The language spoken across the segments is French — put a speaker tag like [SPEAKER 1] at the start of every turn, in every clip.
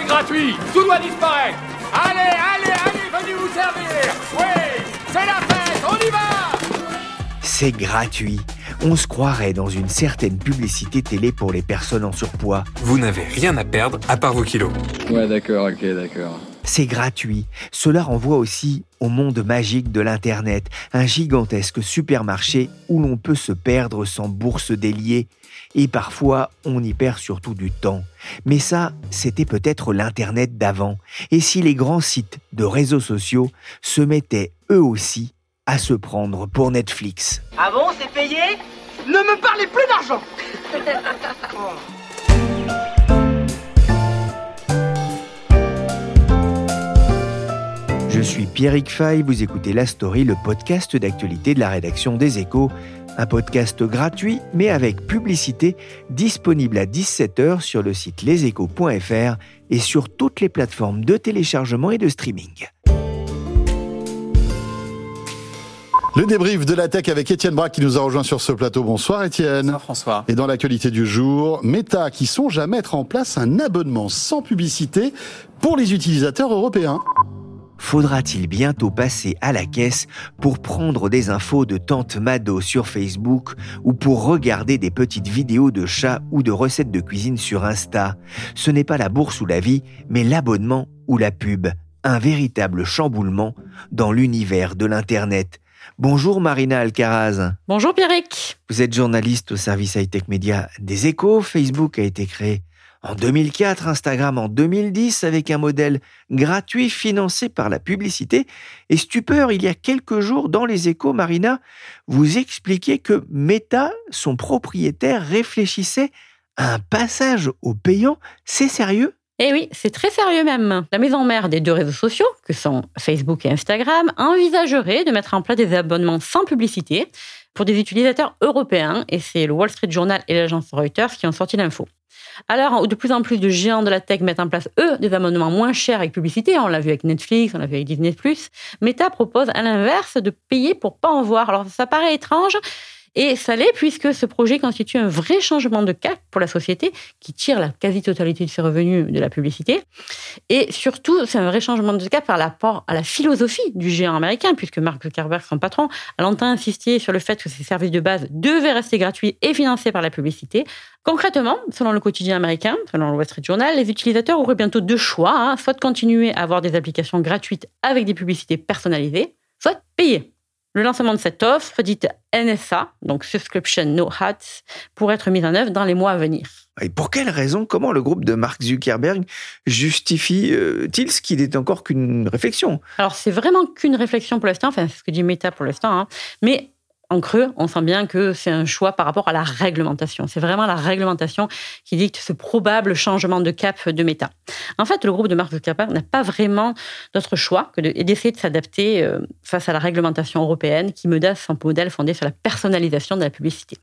[SPEAKER 1] c'est gratuit. Tout doit disparaître. Allez, allez, allez, venez vous servir. Oui, c'est la fête, on y va
[SPEAKER 2] C'est gratuit. On se croirait dans une certaine publicité télé pour les personnes en surpoids.
[SPEAKER 3] Vous n'avez rien à perdre à part vos kilos.
[SPEAKER 4] Ouais, d'accord, ok, d'accord.
[SPEAKER 2] C'est gratuit. Cela renvoie aussi au monde magique de l'Internet, un gigantesque supermarché où l'on peut se perdre sans bourse déliée. Et parfois, on y perd surtout du temps. Mais ça, c'était peut-être l'Internet d'avant. Et si les grands sites de réseaux sociaux se mettaient eux aussi à se prendre pour Netflix?
[SPEAKER 5] Ah bon, c'est payé? Ne me parlez plus d'argent
[SPEAKER 2] Je suis Pierrick Fay, vous écoutez La Story, le podcast d'actualité de la rédaction des Échos. Un podcast gratuit, mais avec publicité, disponible à 17h sur le site leséchos.fr et sur toutes les plateformes de téléchargement et de streaming.
[SPEAKER 6] Le débrief de la tech avec Étienne Braque qui nous a rejoint sur ce plateau. Bonsoir Étienne.
[SPEAKER 7] Bonsoir François.
[SPEAKER 6] Et dans l'actualité du jour, Meta qui songe à mettre en place un abonnement sans publicité pour les utilisateurs européens.
[SPEAKER 2] Faudra-t-il bientôt passer à la caisse pour prendre des infos de Tante Mado sur Facebook ou pour regarder des petites vidéos de chats ou de recettes de cuisine sur Insta? Ce n'est pas la bourse ou la vie, mais l'abonnement ou la pub. Un véritable chamboulement dans l'univers de l'Internet. Bonjour Marina Alcaraz.
[SPEAKER 8] Bonjour Pierrick.
[SPEAKER 2] Vous êtes journaliste au service high-tech média des échos. Facebook a été créé en 2004, Instagram en 2010 avec un modèle gratuit financé par la publicité. Et stupeur, il y a quelques jours dans les échos, Marina, vous expliquez que Meta, son propriétaire, réfléchissait à un passage au payant. C'est sérieux?
[SPEAKER 8] Eh oui, c'est très sérieux même. La maison mère des deux réseaux sociaux, que sont Facebook et Instagram, envisagerait de mettre en place des abonnements sans publicité pour des utilisateurs européens, et c'est le Wall Street Journal et l'agence Reuters qui ont sorti l'info. Alors, de plus en plus de géants de la tech mettent en place, eux, des abonnements moins chers avec publicité. On l'a vu avec Netflix, on l'a vu avec Disney+. Meta propose à l'inverse de payer pour pas en voir. Alors, ça paraît étrange, et ça l'est puisque ce projet constitue un vrai changement de cap pour la société qui tire la quasi-totalité de ses revenus de la publicité. Et surtout, c'est un vrai changement de cap par rapport à la philosophie du géant américain, puisque Mark Zuckerberg, son patron, a longtemps insisté sur le fait que ces services de base devaient rester gratuits et financés par la publicité. Concrètement, selon le quotidien américain, selon le Wall Street Journal, les utilisateurs auraient bientôt deux choix, hein, soit de continuer à avoir des applications gratuites avec des publicités personnalisées, soit payer. Le lancement de cette offre, dite NSA, donc Subscription No Hats, pourrait être mise en œuvre dans les mois à venir.
[SPEAKER 2] Et pour quelle raison, comment le groupe de Mark Zuckerberg justifie-t-il ce qui n'est encore qu'une réflexion?
[SPEAKER 8] Alors, c'est vraiment qu'une réflexion pour l'instant, enfin, c'est ce que dit Meta pour l'instant, hein. mais en creux, on sent bien que c'est un choix par rapport à la réglementation. C'est vraiment la réglementation qui dicte ce probable changement de cap de méta. En fait, le groupe de Mark Zuckerberg n'a pas vraiment d'autre choix que d'essayer de, s'adapter euh, face à la réglementation européenne qui menace son modèle fondé sur la personnalisation de la publicité.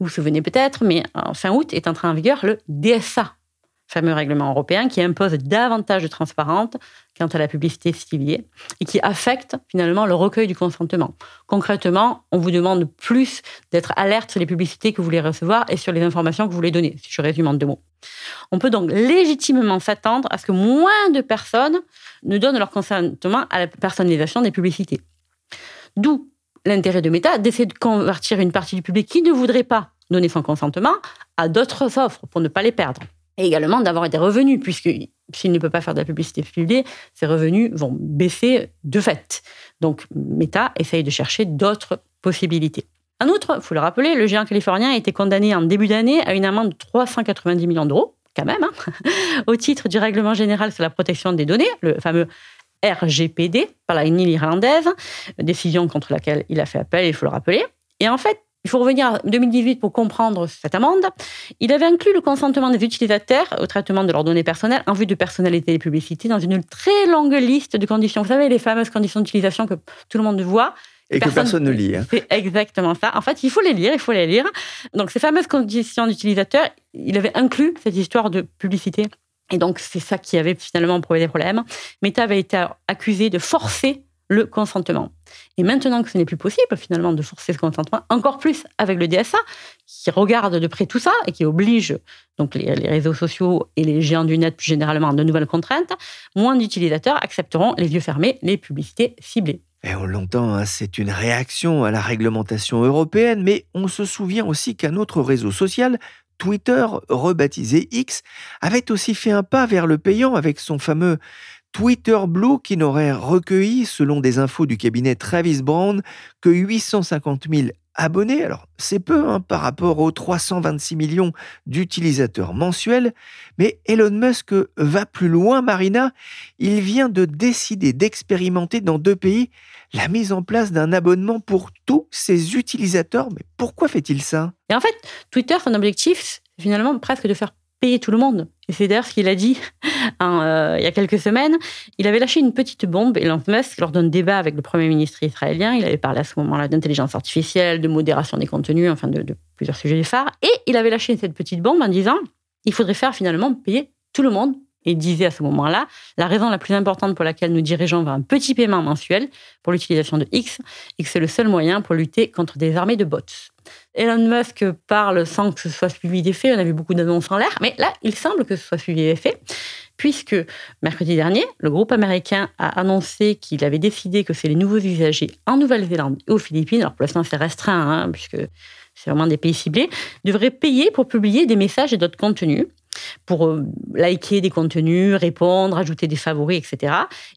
[SPEAKER 8] Vous vous souvenez peut-être, mais en fin août est entré en vigueur le DSA, fameux règlement européen qui impose davantage de transparence quant à la publicité ciblée et qui affecte finalement le recueil du consentement. Concrètement, on vous demande plus d'être alerte sur les publicités que vous voulez recevoir et sur les informations que vous voulez donner, si je résume en deux mots. On peut donc légitimement s'attendre à ce que moins de personnes ne donnent leur consentement à la personnalisation des publicités. D'où l'intérêt de Meta d'essayer de convertir une partie du public qui ne voudrait pas donner son consentement à d'autres offres pour ne pas les perdre et également d'avoir des revenus, puisque s'il ne peut pas faire de la publicité publiée, ses revenus vont baisser de fait. Donc Meta essaye de chercher d'autres possibilités. En outre, il faut le rappeler, le géant californien a été condamné en début d'année à une amende de 390 millions d'euros, quand même, hein, au titre du règlement général sur la protection des données, le fameux RGPD, par la NIL irlandaise, décision contre laquelle il a fait appel, il faut le rappeler. Et en fait, il faut revenir à 2018 pour comprendre cette amende. Il avait inclus le consentement des utilisateurs au traitement de leurs données personnelles en vue de personnaliser les publicités dans une très longue liste de conditions. Vous savez, les fameuses conditions d'utilisation que tout le monde voit.
[SPEAKER 2] Et que personne ne lit. Hein.
[SPEAKER 8] C'est exactement ça. En fait, il faut les lire, il faut les lire. Donc, ces fameuses conditions d'utilisateur, il avait inclus cette histoire de publicité. Et donc, c'est ça qui avait finalement posé des problèmes. Meta avait été accusé de forcer le consentement. Et maintenant que ce n'est plus possible finalement de forcer ce consentement, encore plus avec le DSA qui regarde de près tout ça et qui oblige donc les, réseaux sociaux et les géants du net plus généralement de nouvelles contraintes, moins d'utilisateurs accepteront les yeux fermés les publicités ciblées.
[SPEAKER 2] Et on l'entend, hein, c'est une réaction à la réglementation européenne, mais on se souvient aussi qu'un autre réseau social, Twitter, rebaptisé X, avait aussi fait un pas vers le payant avec son fameux Twitter Blue qui n'aurait recueilli, selon des infos du cabinet Travis Brown, que 850 000 abonnés. Alors, c'est peu hein, par rapport aux 326 millions d'utilisateurs mensuels, mais Elon Musk va plus loin, Marina. Il vient de décider d'expérimenter dans deux pays la mise en place d'un abonnement pour tous ses utilisateurs. Mais pourquoi fait-il ça?
[SPEAKER 8] Et en fait, Twitter, son objectif, finalement, presque de faire tout le monde. Et c'est d'ailleurs ce qu'il a dit hein, euh, il y a quelques semaines. Il avait lâché une petite bombe, Elon Musk, lors d'un débat avec le Premier ministre israélien. Il avait parlé à ce moment-là d'intelligence artificielle, de modération des contenus, enfin de, de plusieurs sujets phares. Et il avait lâché cette petite bombe en disant il faudrait faire finalement payer tout le monde et disait à ce moment-là, la raison la plus importante pour laquelle nous dirigeons vers un petit paiement mensuel pour l'utilisation de X, et que c'est le seul moyen pour lutter contre des armées de bots. Elon Musk parle sans que ce soit suivi d'effet. On a vu beaucoup d'annonces en l'air, mais là, il semble que ce soit suivi d'effet, puisque mercredi dernier, le groupe américain a annoncé qu'il avait décidé que c'est les nouveaux usagers en Nouvelle-Zélande et aux Philippines, alors pour l'instant c'est restreint, hein, puisque c'est vraiment des pays ciblés, devraient payer pour publier des messages et d'autres contenus pour euh, liker des contenus, répondre, ajouter des favoris, etc.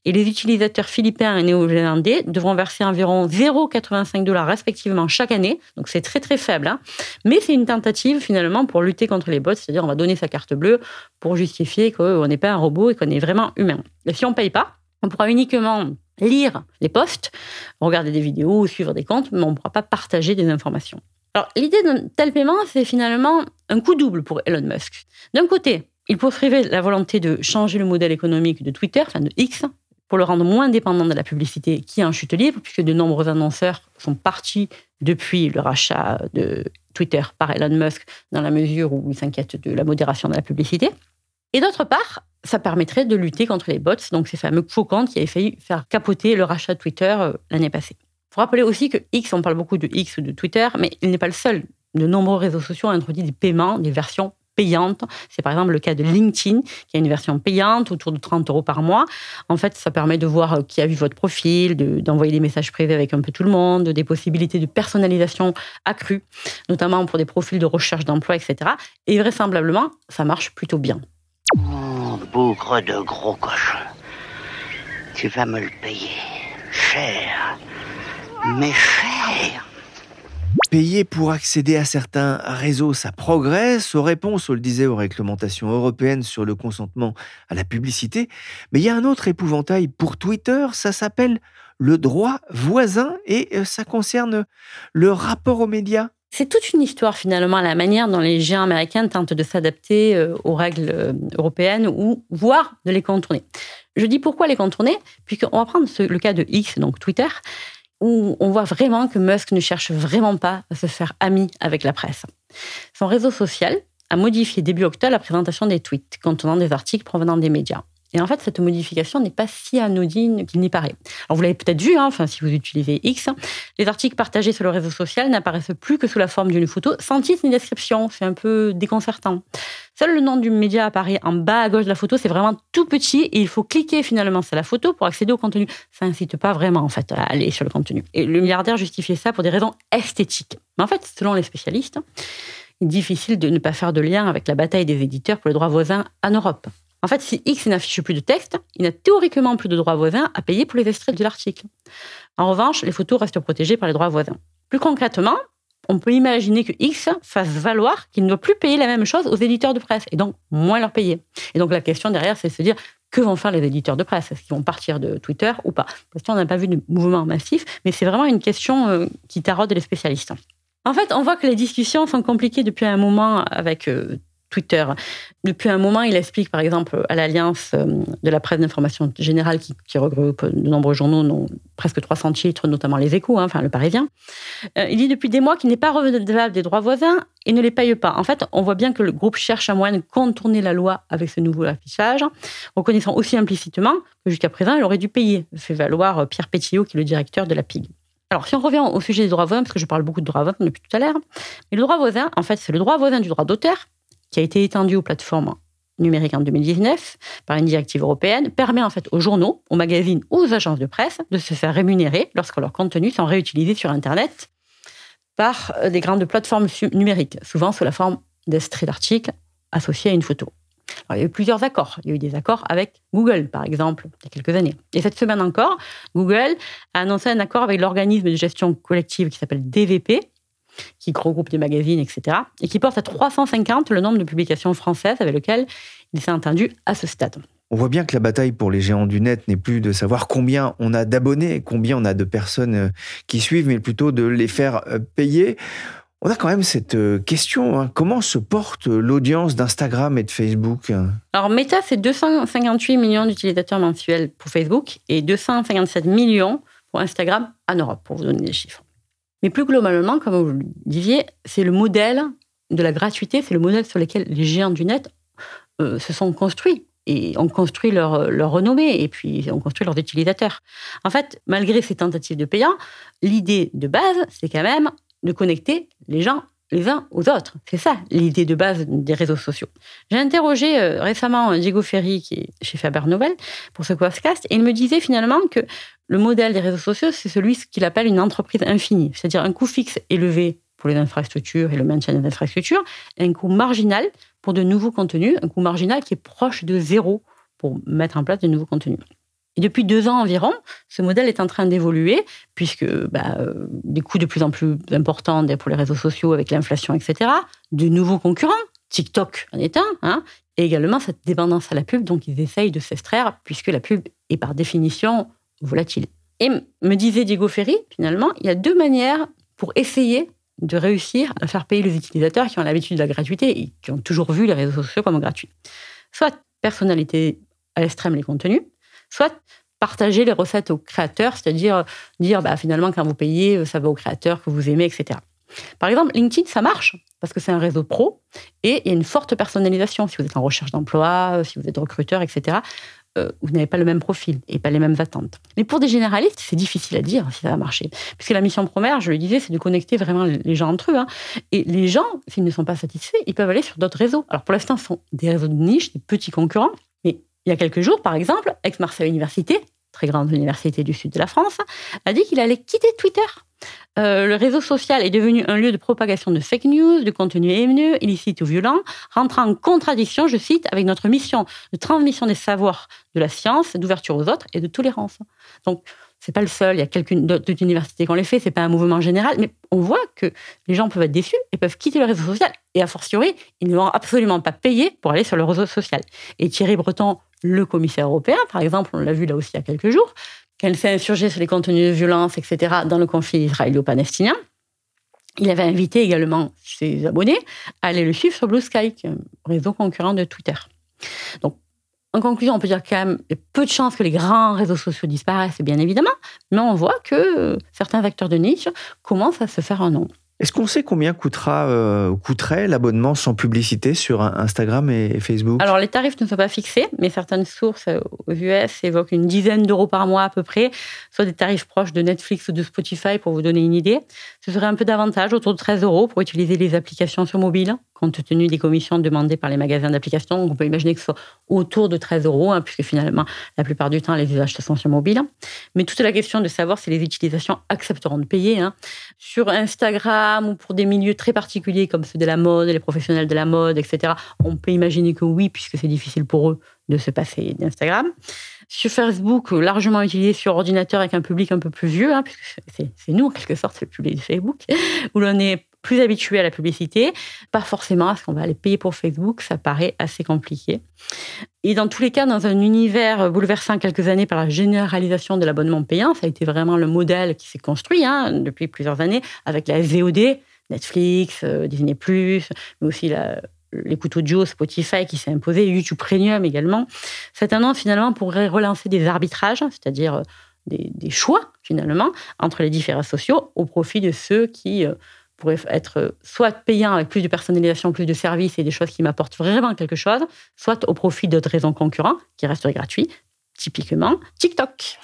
[SPEAKER 8] Et les utilisateurs philippins et néo-zélandais devront verser environ 0,85 dollars respectivement chaque année. Donc c'est très très faible. Hein. Mais c'est une tentative finalement pour lutter contre les bots, c'est-à-dire on va donner sa carte bleue pour justifier qu'on n'est pas un robot et qu'on est vraiment humain. Et si on ne paye pas, on pourra uniquement lire les posts, regarder des vidéos, suivre des comptes, mais on ne pourra pas partager des informations. Alors, l'idée d'un tel paiement, c'est finalement un coup double pour Elon Musk. D'un côté, il poursuivait la volonté de changer le modèle économique de Twitter, enfin de X, pour le rendre moins dépendant de la publicité qui est en chute libre, puisque de nombreux annonceurs sont partis depuis le rachat de Twitter par Elon Musk, dans la mesure où ils s'inquiètent de la modération de la publicité. Et d'autre part, ça permettrait de lutter contre les bots, donc ces fameux comptes qui avaient failli faire capoter le rachat de Twitter euh, l'année passée. Il faut rappeler aussi que X, on parle beaucoup de X ou de Twitter, mais il n'est pas le seul. De nombreux réseaux sociaux ont introduit des paiements, des versions payantes. C'est par exemple le cas de LinkedIn, qui a une version payante autour de 30 euros par mois. En fait, ça permet de voir euh, qui a vu votre profil, d'envoyer des messages privés avec un peu tout le monde, des possibilités de personnalisation accrues, notamment pour des profils de recherche d'emploi, etc. Et vraisemblablement, ça marche plutôt bien.
[SPEAKER 7] Oh, bougre de gros cochon. Tu vas me le payer cher mais cher.
[SPEAKER 2] Payer pour accéder à certains réseaux, ça progresse. Aux réponses, on le disait, aux réglementations européennes sur le consentement à la publicité. Mais il y a un autre épouvantail pour Twitter, ça s'appelle le droit voisin et euh, ça concerne le rapport aux médias.
[SPEAKER 8] C'est toute une histoire finalement, la manière dont les géants américains tentent de s'adapter euh, aux règles euh, européennes ou voire de les contourner. Je dis pourquoi les contourner, puisqu'on va prendre le cas de X, donc Twitter où on voit vraiment que Musk ne cherche vraiment pas à se faire ami avec la presse. Son réseau social a modifié début octobre la présentation des tweets contenant des articles provenant des médias. Et en fait, cette modification n'est pas si anodine qu'il n'y paraît. Alors, vous l'avez peut-être vu, hein, enfin, si vous utilisez X, les articles partagés sur le réseau social n'apparaissent plus que sous la forme d'une photo, sans titre ni description. C'est un peu déconcertant. Seul le nom du média apparaît en bas à gauche de la photo. C'est vraiment tout petit et il faut cliquer finalement sur la photo pour accéder au contenu. Ça n'incite pas vraiment, en fait, à aller sur le contenu. Et le milliardaire justifiait ça pour des raisons esthétiques. Mais en fait, selon les spécialistes, difficile de ne pas faire de lien avec la bataille des éditeurs pour les droits voisins en Europe. En fait, si X n'affiche plus de texte, il n'a théoriquement plus de droits voisins à payer pour les extraits de l'article. En revanche, les photos restent protégées par les droits voisins. Plus concrètement, on peut imaginer que X fasse valoir qu'il ne doit plus payer la même chose aux éditeurs de presse et donc moins leur payer. Et donc la question derrière, c'est de se dire que vont faire les éditeurs de presse? Est-ce qu'ils vont partir de Twitter ou pas? Parce qu'on n'a pas vu de mouvement massif, mais c'est vraiment une question euh, qui taraude les spécialistes. En fait, on voit que les discussions sont compliquées depuis un moment avec euh, Twitter. Depuis un moment, il explique par exemple à l'Alliance euh, de la presse d'information générale qui, regroupe de nombreux journaux, dont presque 300 titres, notamment les échos, hein, enfin le Parisien. Euh, il dit depuis des mois qu'il n'est pas redevable des droits voisins et ne les paye pas. En fait, on voit bien que le groupe cherche un moyen de contourner la loi avec ce nouveau affichage, reconnaissant aussi implicitement que jusqu'à présent, il aurait dû payer, fait valoir Pierre Pétillot, qui est le directeur de la PIG. Alors, si on revient au sujet des droits voisins, parce que je parle beaucoup de droits voisins depuis tout à l'heure, mais le droit voisin, en fait, c'est le droit voisin du droit d'auteur, qui a été étendu aux plateformes numériques en 2019 par une directive européenne, permet en fait aux journaux, aux magazines ou aux agences de presse de se faire rémunérer lorsque leurs contenus sont réutilisés sur Internet par euh, des grandes plateformes numériques, souvent sous la forme d'extraits d'articles associés à une photo. il y a eu plusieurs accords. Il y a eu des accords avec Google, par exemple, il y a quelques années. Et cette semaine encore, Google a annoncé un accord avec l'organisme de gestion collective qui s'appelle DVP, qui regroupe des magazines, etc., et qui porte à 350 le nombre de publications françaises avec lesquelles il s'est entendu à ce stade.
[SPEAKER 2] On voit bien que la bataille pour les géants du net n'est plus de savoir combien on a d'abonnés, combien on a de personnes euh, qui suivent, mais plutôt de les faire euh, payer. On a quand même cette euh, question, hein. comment se porte l'audience d'Instagram et de Facebook
[SPEAKER 8] Alors Meta, c'est 258 millions d'utilisateurs mensuels pour Facebook et 257 millions pour Instagram en Europe, pour vous donner des chiffres. Mais plus globalement, comme vous le disiez, c'est le modèle de la gratuité, c'est le modèle sur lequel les géants du net euh, se sont construits et ont construit leur, renommée et puis ont construit leurs utilisateurs. En fait, malgré ces tentatives de payant, l'idée de base, c'est quand même de connecter les gens les uns aux autres. C'est ça l'idée de base des réseaux sociaux. J'ai interrogé euh, récemment Diego Ferry, qui est chez Faber Novel, pour ce podcast, et il me disait finalement que le modèle des réseaux sociaux, c'est celui qu'il appelle une entreprise infinie, c'est-à-dire un coût fixe élevé pour les infrastructures et le maintien des infrastructures, et un coût marginal pour de nouveaux contenus, un coût marginal qui est proche de zéro pour mettre en place de nouveaux contenus. Et depuis deux ans environ, ce modèle est en train d'évoluer, puisque bah, euh, des coûts de plus en plus importants pour les réseaux sociaux avec l'inflation, etc., de nouveaux concurrents, TikTok en est un, hein, et également cette dépendance à la pub, donc ils essayent de s'extraire, puisque la pub est par définition volatile. Et me disait Diego Ferry, finalement, il y a deux manières pour essayer de réussir à faire payer les utilisateurs qui ont l'habitude de la gratuité et qui ont toujours vu les réseaux sociaux comme gratuits. Soit personnalité à l'extrême les contenus, soit partager les recettes aux créateurs, c'est-à-dire dire bah, finalement quand vous payez, ça va aux créateurs que vous aimez, etc. Par exemple, LinkedIn, ça marche parce que c'est un réseau pro et il y a une forte personnalisation. Si vous êtes en recherche d'emploi, si vous êtes recruteur, etc., euh, vous n'avez pas le même profil et pas les mêmes attentes. Mais pour des généralistes, c'est difficile à dire si ça va marcher. Puisque la mission première, je le disais, c'est de connecter vraiment les gens entre eux. Hein. Et les gens, s'ils ne sont pas satisfaits, ils peuvent aller sur d'autres réseaux. Alors pour l'instant, ce sont des réseaux de niche, des petits concurrents, il y a quelques jours, par exemple, Aix-Marseille Université, très grande université du sud de la France, a dit qu'il allait quitter Twitter. Euh, le réseau social est devenu un lieu de propagation de fake news, de contenu haineux, illicite ou violent, rentrant en contradiction, je cite, avec notre mission de transmission des savoirs de la science, d'ouverture aux autres et de tolérance. Donc, c'est pas le seul. Il y a quelques universités qui ont les fait. C'est pas un mouvement général, mais on voit que les gens peuvent être déçus et peuvent quitter le réseau social. Et a fortiori, ils ne vont absolument pas payer pour aller sur le réseau social. Et Thierry Breton, le commissaire européen, par exemple, on l'a vu là aussi il y a quelques jours, il s'est insurgé sur les contenus de violence, etc., dans le conflit israélo-palestinien, il avait invité également ses abonnés à aller le suivre sur Blue Sky, un réseau concurrent de Twitter. Donc, en conclusion, on peut dire quand même qu'il y a peu de chances que les grands réseaux sociaux disparaissent, bien évidemment, mais on voit que certains acteurs de niche commencent à se faire un nom.
[SPEAKER 2] Est-ce qu'on sait combien coûtera, euh, coûterait l'abonnement sans publicité sur Instagram et Facebook?
[SPEAKER 8] Alors, les tarifs ne sont pas fixés, mais certaines sources euh, aux US évoquent une dizaine d'euros par mois à peu près, soit des tarifs proches de Netflix ou de Spotify pour vous donner une idée. Ce serait un peu davantage, autour de 13 euros, pour utiliser les applications sur mobile, compte tenu des commissions demandées par les magasins d'applications. On peut imaginer que ce soit autour de 13 euros, hein, puisque finalement, la plupart du temps, les usages sont sur mobile. Mais toute la question de savoir si les utilisations accepteront de payer. Hein. Sur Instagram, ou pour des milieux très particuliers comme ceux de la mode, les professionnels de la mode, etc., on peut imaginer que oui, puisque c'est difficile pour eux de se passer d'Instagram. Sur Facebook, largement utilisé sur ordinateur avec un public un peu plus vieux, hein, puisque c'est nous en quelque sorte, le public de Facebook, où l'on est plus habitué à la publicité, pas forcément à ce qu'on va aller payer pour Facebook, ça paraît assez compliqué. Et dans tous les cas, dans un univers bouleversant quelques années par la généralisation de l'abonnement payant, ça a été vraiment le modèle qui s'est construit hein, depuis plusieurs années avec la VOD, Netflix, euh, Disney+, mais aussi la l'écoute audio, Spotify qui s'est imposé, YouTube Premium également. C'est tendance finalement pourrait relancer des arbitrages, c'est-à-dire euh, des, des, choix finalement entre les différents sociaux au profit de ceux qui euh, pourraient être soit payants avec plus de personnalisation, plus de services et des choses qui m'apportent vraiment quelque chose, soit au profit d'autres raisons concurrents qui restent gratuits, typiquement TikTok.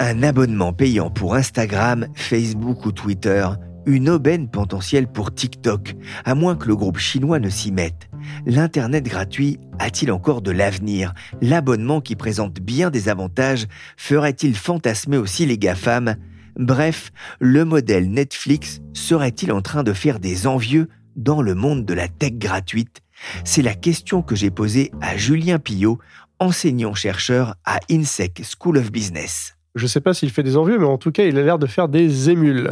[SPEAKER 2] Un abonnement payant pour Instagram, Facebook ou Twitter, une aubaine potentielle pour TikTok, à moins que le groupe chinois ne s'y mette. L'Internet gratuit a-t-il encore de l'avenir? L'abonnement qui présente bien des avantages ferait-il fantasmer aussi les GAFAM? Bref, le modèle Netflix serait-il en train de faire des envieux dans le monde de la tech gratuite? C'est la question que j'ai posée à Julien Pillot, enseignant-chercheur à INSEC School of Business.
[SPEAKER 9] Je ne sais pas s'il fait des envieux, mais en tout cas, il a l'air de faire des émules.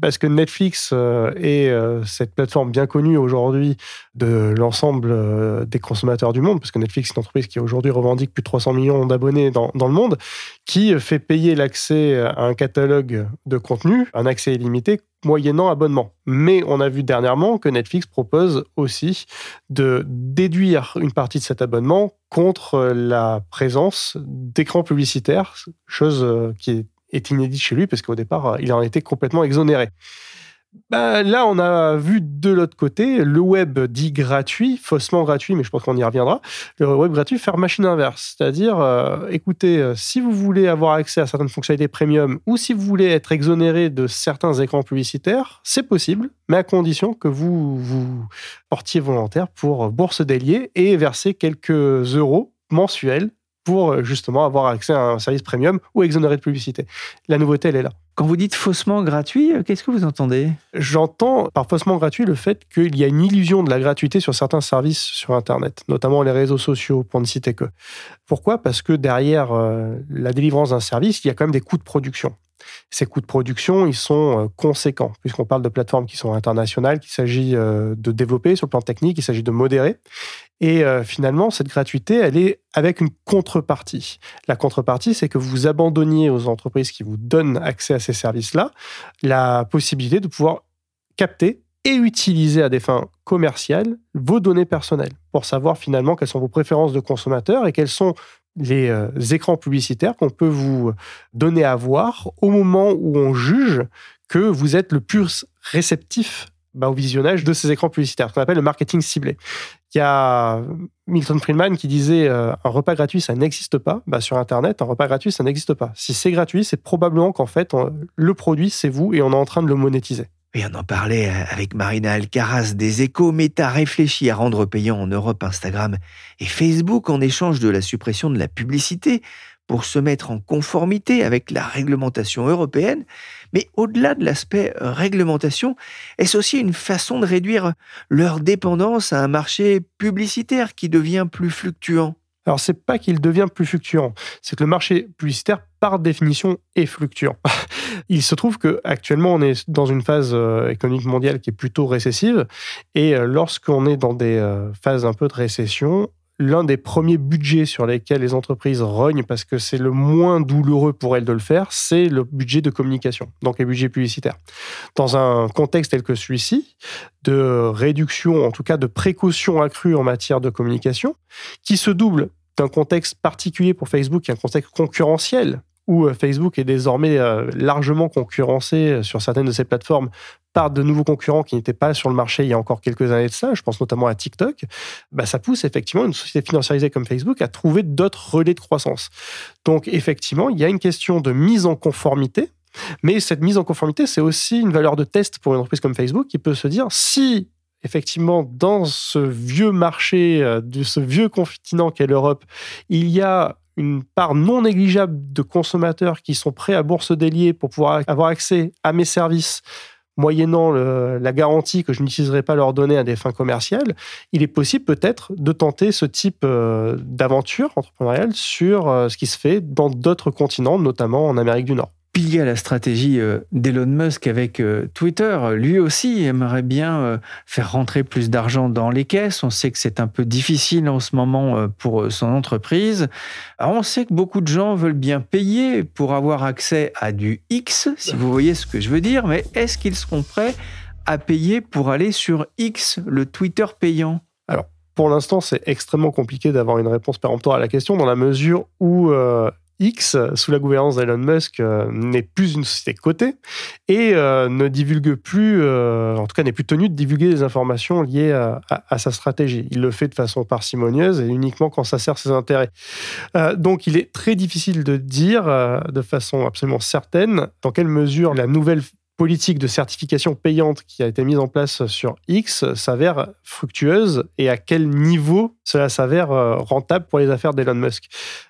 [SPEAKER 9] Parce que Netflix euh, est euh, cette plateforme bien connue aujourd'hui de l'ensemble euh, des consommateurs du monde, parce que Netflix est une entreprise qui aujourd'hui revendique plus de 300 millions d'abonnés dans, le monde, qui fait payer l'accès à un catalogue de contenu, un accès illimité, moyennant abonnement. Mais on a vu dernièrement que Netflix propose aussi de déduire une partie de cet abonnement contre la présence d'écrans publicitaires, chose qui est inédite chez lui parce qu'au départ, il en était complètement exonéré. Bah, là, on a vu de l'autre côté le web dit gratuit, faussement gratuit, mais je pense qu'on y reviendra. Le web gratuit faire machine inverse, c'est-à-dire, euh, écoutez, euh, si vous voulez avoir accès à certaines fonctionnalités premium ou si vous voulez être exonéré de certains écrans publicitaires, c'est possible, mais à condition que vous vous portiez volontaire pour bourse déliée et verser quelques euros mensuels pour euh, justement avoir accès à un service premium ou exonéré de publicité. La nouveauté, elle est là.
[SPEAKER 2] Quand vous dites faussement gratuit, euh, qu'est-ce que vous entendez?
[SPEAKER 9] J'entends par faussement gratuit le fait qu'il y a une illusion de la gratuité sur certains services sur Internet, notamment les réseaux sociaux, pour ne citer que. Pourquoi? Parce que derrière euh, la délivrance d'un service, il y a quand même des coûts de production. Ces coûts de production, ils sont euh, conséquents, puisqu'on parle de plateformes qui sont internationales, qu'il s'agit de développer sur le plan technique, il s'agit de modérer. Et finalement, cette gratuité, elle est avec une contrepartie. La contrepartie, c'est que vous abandonniez aux entreprises qui vous donnent accès à ces services-là la possibilité de pouvoir capter et utiliser à des fins commerciales vos données personnelles pour savoir finalement quelles sont vos préférences de consommateurs et quels sont les euh, écrans publicitaires qu'on peut vous donner à voir au moment où on juge que vous êtes le plus réceptif bah, au visionnage de ces écrans publicitaires, ce qu'on appelle le marketing ciblé. Il y a Milton Friedman qui disait euh, un repas gratuit, ça n'existe pas. Bah, sur Internet, un repas gratuit, ça n'existe pas. Si c'est gratuit, c'est probablement qu'en fait, le produit, c'est vous et on est en train de le monétiser.
[SPEAKER 2] On en parlait avec Marina Alcaraz des échos. Meta réfléchit à rendre payant en Europe Instagram et Facebook en échange de la suppression de la publicité pour se mettre en conformité avec la réglementation européenne. Mais au-delà de l'aspect euh, réglementation, est-ce aussi une façon de réduire leur dépendance à un marché publicitaire qui devient plus fluctuant?
[SPEAKER 9] Alors, c'est pas qu'il devient plus fluctuant, c'est que le marché publicitaire, par définition, est fluctuant. Il se trouve que actuellement, on est dans une phase euh, économique mondiale qui est plutôt récessive, et euh, lorsqu'on est dans des phases un peu de récession, l'un des premiers budgets sur lesquels les entreprises rognent parce que c'est le moins douloureux pour elles de le faire, c'est le budget de communication, donc les budgets publicitaires. Dans un contexte tel que celui-ci, de réduction, en tout cas de précaution accrue en matière de communication, qui se double d'un contexte particulier pour Facebook, qui un contexte concurrentiel où euh, Facebook est désormais euh, largement concurrencé euh, sur certaines de ses plateformes par de nouveaux concurrents qui n'étaient pas sur le marché il y a encore quelques années de ça, je pense notamment à TikTok, bah ça pousse effectivement une société financiarisée comme Facebook à trouver d'autres relais de croissance. Donc effectivement, il y a une question de mise en conformité, mais cette mise en conformité, c'est aussi une valeur de test pour une entreprise comme Facebook qui peut se dire si effectivement dans ce vieux marché, de ce vieux continent qu'est l'Europe, il y a une part non négligeable de consommateurs qui sont prêts à bourse délier pour pouvoir avoir accès à mes services moyennant la garantie que je n'utiliserai pas leurs données à des fins commerciales, il est possible peut-être de tenter ce type euh, d'aventure entrepreneuriale sur euh, ce qui se fait dans d'autres continents, notamment en Amérique du Nord.
[SPEAKER 2] Pilier à la stratégie euh, d'Elon Musk avec euh, Twitter. Lui aussi aimerait bien euh, faire rentrer plus d'argent dans les caisses. On sait que c'est un peu difficile en ce moment pour son entreprise. on sait que beaucoup de gens veulent bien payer pour avoir accès à du X, si vous voyez ce que je veux dire, mais est-ce qu'ils seront prêts à payer pour aller sur X, le Twitter payant?
[SPEAKER 9] Alors, pour l'instant, c'est extrêmement compliqué d'avoir une réponse péremptoire à la question dans la mesure où X, sous la gouvernance d'Elon Musk, euh, n'est plus une société cotée et euh, ne divulgue plus, euh, en tout cas n'est plus tenu de divulguer des informations liées à, sa stratégie. Il le fait de façon parcimonieuse et uniquement quand ça sert ses intérêts. donc il est très difficile de dire de façon absolument certaine dans quelle mesure la nouvelle politique de certification payante qui a été mise en place sur X s'avère fructueuse et à quel niveau cela s'avère euh, rentable pour les affaires d'Elon Musk?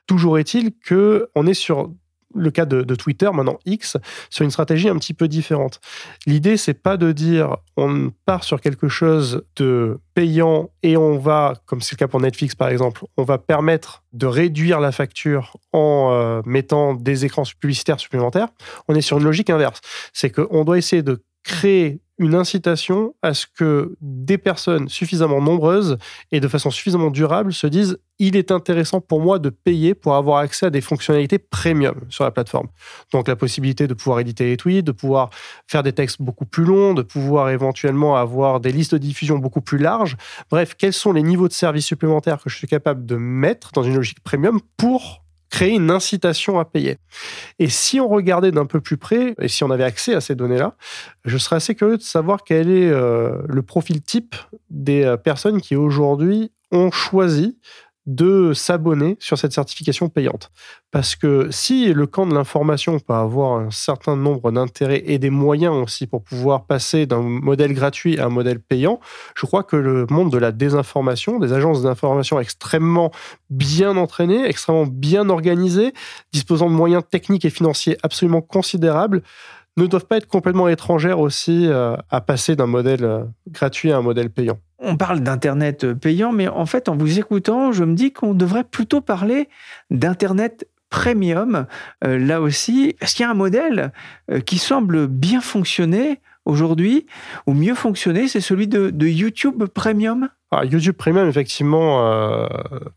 [SPEAKER 9] Toujours est-il que on est sur le cas de, Twitter, maintenant X, sur une stratégie un petit peu différente. L'idée, c'est pas de dire on part sur quelque chose de payant et on va, comme c'est le cas pour Netflix par exemple, on va permettre de réduire la facture en euh, mettant des écrans publicitaires supplémentaires. On est sur une logique inverse. C'est qu'on doit essayer de créer une incitation à ce que des personnes suffisamment nombreuses et de façon suffisamment durable se disent il est intéressant pour moi de payer pour avoir accès à des fonctionnalités premium sur la plateforme. Donc la possibilité de pouvoir éditer les tweets, de pouvoir faire des textes beaucoup plus longs, de pouvoir éventuellement avoir des listes de diffusion beaucoup plus larges. Bref, quels sont les niveaux de services supplémentaires que je suis capable de mettre dans une logique premium pour créer une incitation à payer. Et si on regardait d'un peu plus près, et si on avait accès à ces données-là, je serais assez curieux de savoir quel est euh, le profil type des euh, personnes qui aujourd'hui ont choisi de s'abonner sur cette certification payante. Parce que si le camp de l'information peut avoir un certain nombre d'intérêts et des moyens aussi pour pouvoir passer d'un modèle gratuit à un modèle payant, je crois que le monde de la désinformation, des agences d'information extrêmement bien entraînées, extrêmement bien organisées, disposant de moyens techniques et financiers absolument considérables, ne doivent pas être complètement étrangères aussi euh, à passer d'un modèle euh, gratuit à un modèle payant
[SPEAKER 2] on parle d'Internet payant, mais en fait, en vous écoutant, je me dis qu'on devrait plutôt parler d'Internet premium. Euh, là aussi, est-ce qu'il y a un modèle euh, qui semble bien fonctionner aujourd'hui, ou mieux fonctionner, c'est celui de YouTube Premium?
[SPEAKER 9] YouTube Premium, effectivement, euh,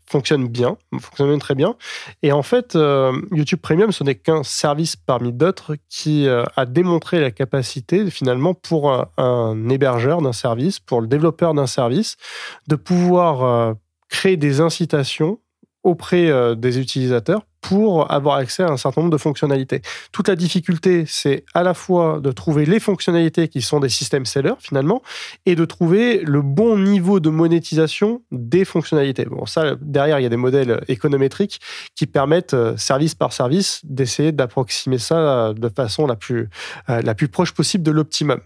[SPEAKER 9] fonctionne bien, fonctionne très bien. Et en fait, euh, YouTube Premium, ce n'est qu'un service parmi d'autres qui euh, a démontré la capacité, finalement, pour un hébergeur d'un service, pour le développeur d'un service, de pouvoir créer des incitations auprès des utilisateurs pour avoir accès à un certain nombre de fonctionnalités. Toute la difficulté, c'est à la fois de trouver les fonctionnalités qui sont des systèmes sellers finalement, et de trouver le bon niveau de monétisation des fonctionnalités. Bon, ça, derrière, il y a des modèles économétriques qui permettent, euh, service par service, d'essayer d'approximer ça de façon la plus, euh, la plus proche possible de l'optimum.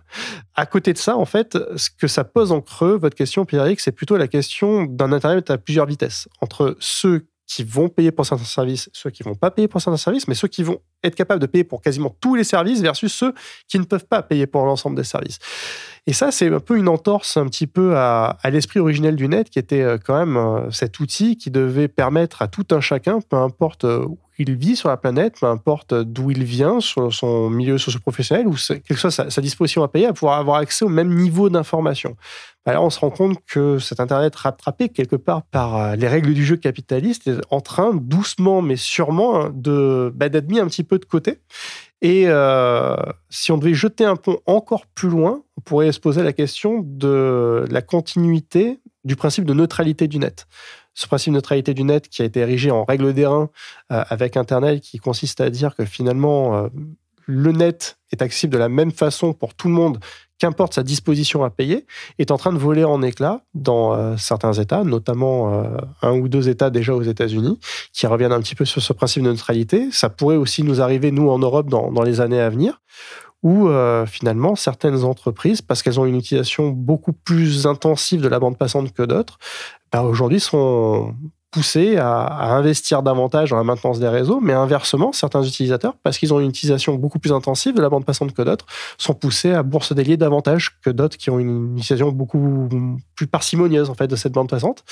[SPEAKER 9] À côté de ça, en fait, ce que ça pose en creux, votre question, Pierre-Éric, c'est plutôt la question d'un Internet à plusieurs vitesses, entre ceux qui vont payer pour certains services, ceux qui vont pas payer pour certains services, mais ceux qui vont être capables de payer pour quasiment tous les services versus ceux qui ne peuvent pas payer pour l'ensemble des services. Et ça, c'est un peu une entorse un petit peu à, l'esprit originel du net, qui était euh, quand même euh, cet outil qui devait permettre à tout un chacun, peu importe euh, où il vit sur la planète, peu importe d'où il vient, sur son milieu socio-professionnel, ou quelle que soit sa, disposition à payer, à pouvoir avoir accès au même niveau d'information. Bah, là, on se rend compte que cet Internet rattrapé quelque part par les règles du jeu capitaliste est en train, doucement mais sûrement, de bah, mis un petit peu de côté. Et euh, si on devait jeter un pont encore plus loin, on pourrait se poser la question de la continuité du principe de neutralité du net. Ce principe de neutralité du net qui a été érigé en règle d'airain euh, avec Internet, qui consiste à dire que finalement, le net est accessible de la même façon pour tout le monde, qu'importe sa disposition à payer, est en train de voler en éclats dans euh, certains États, notamment euh, un ou deux États déjà aux États-Unis, qui reviennent un petit peu sur ce principe de neutralité. Ça pourrait aussi nous arriver, nous, en Europe, dans, les années à venir, où euh, finalement certaines entreprises, parce qu'elles ont une utilisation beaucoup plus intensive de la bande passante que d'autres, bah, aujourd'hui sont poussés à, à, investir davantage dans la maintenance des réseaux, mais inversement, certains utilisateurs, parce qu'ils ont une utilisation beaucoup plus intensive de la bande passante que d'autres, sont poussés à bourse délier davantage que d'autres qui ont une utilisation beaucoup plus parcimonieuse en fait de cette bande passante.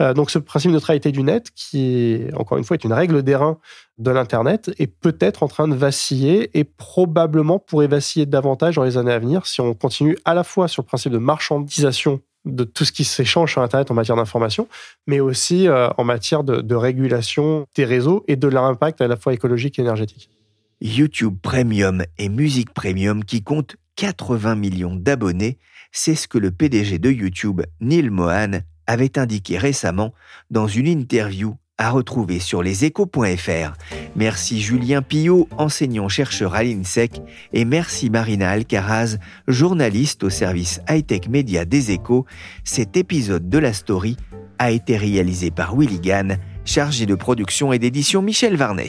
[SPEAKER 9] Euh, donc ce principe de neutralité du net, qui encore une fois est une règle d'airain de l'internet, est peut-être en train de vaciller et probablement pourrait vaciller davantage dans les années à venir si on continue à la fois sur le principe de marchandisation de tout ce qui s'échange sur Internet en matière d'information, mais aussi euh, en matière de, de, régulation des réseaux et de leur impact à la fois écologique et énergétique.
[SPEAKER 2] YouTube Premium et Musique Premium qui comptent 80 millions d'abonnés, c'est ce que le PDG de YouTube, Neil Mohan, avait indiqué récemment dans une interview à retrouver sur leséchos.fr. Merci Julien Pillot, enseignant-chercheur à l'INSEC, et merci Marina Alcaraz, journaliste au service high-tech média des échos. Cet épisode de la story a été réalisé par Willy Gann, chargé de production et d'édition Michel Varnet.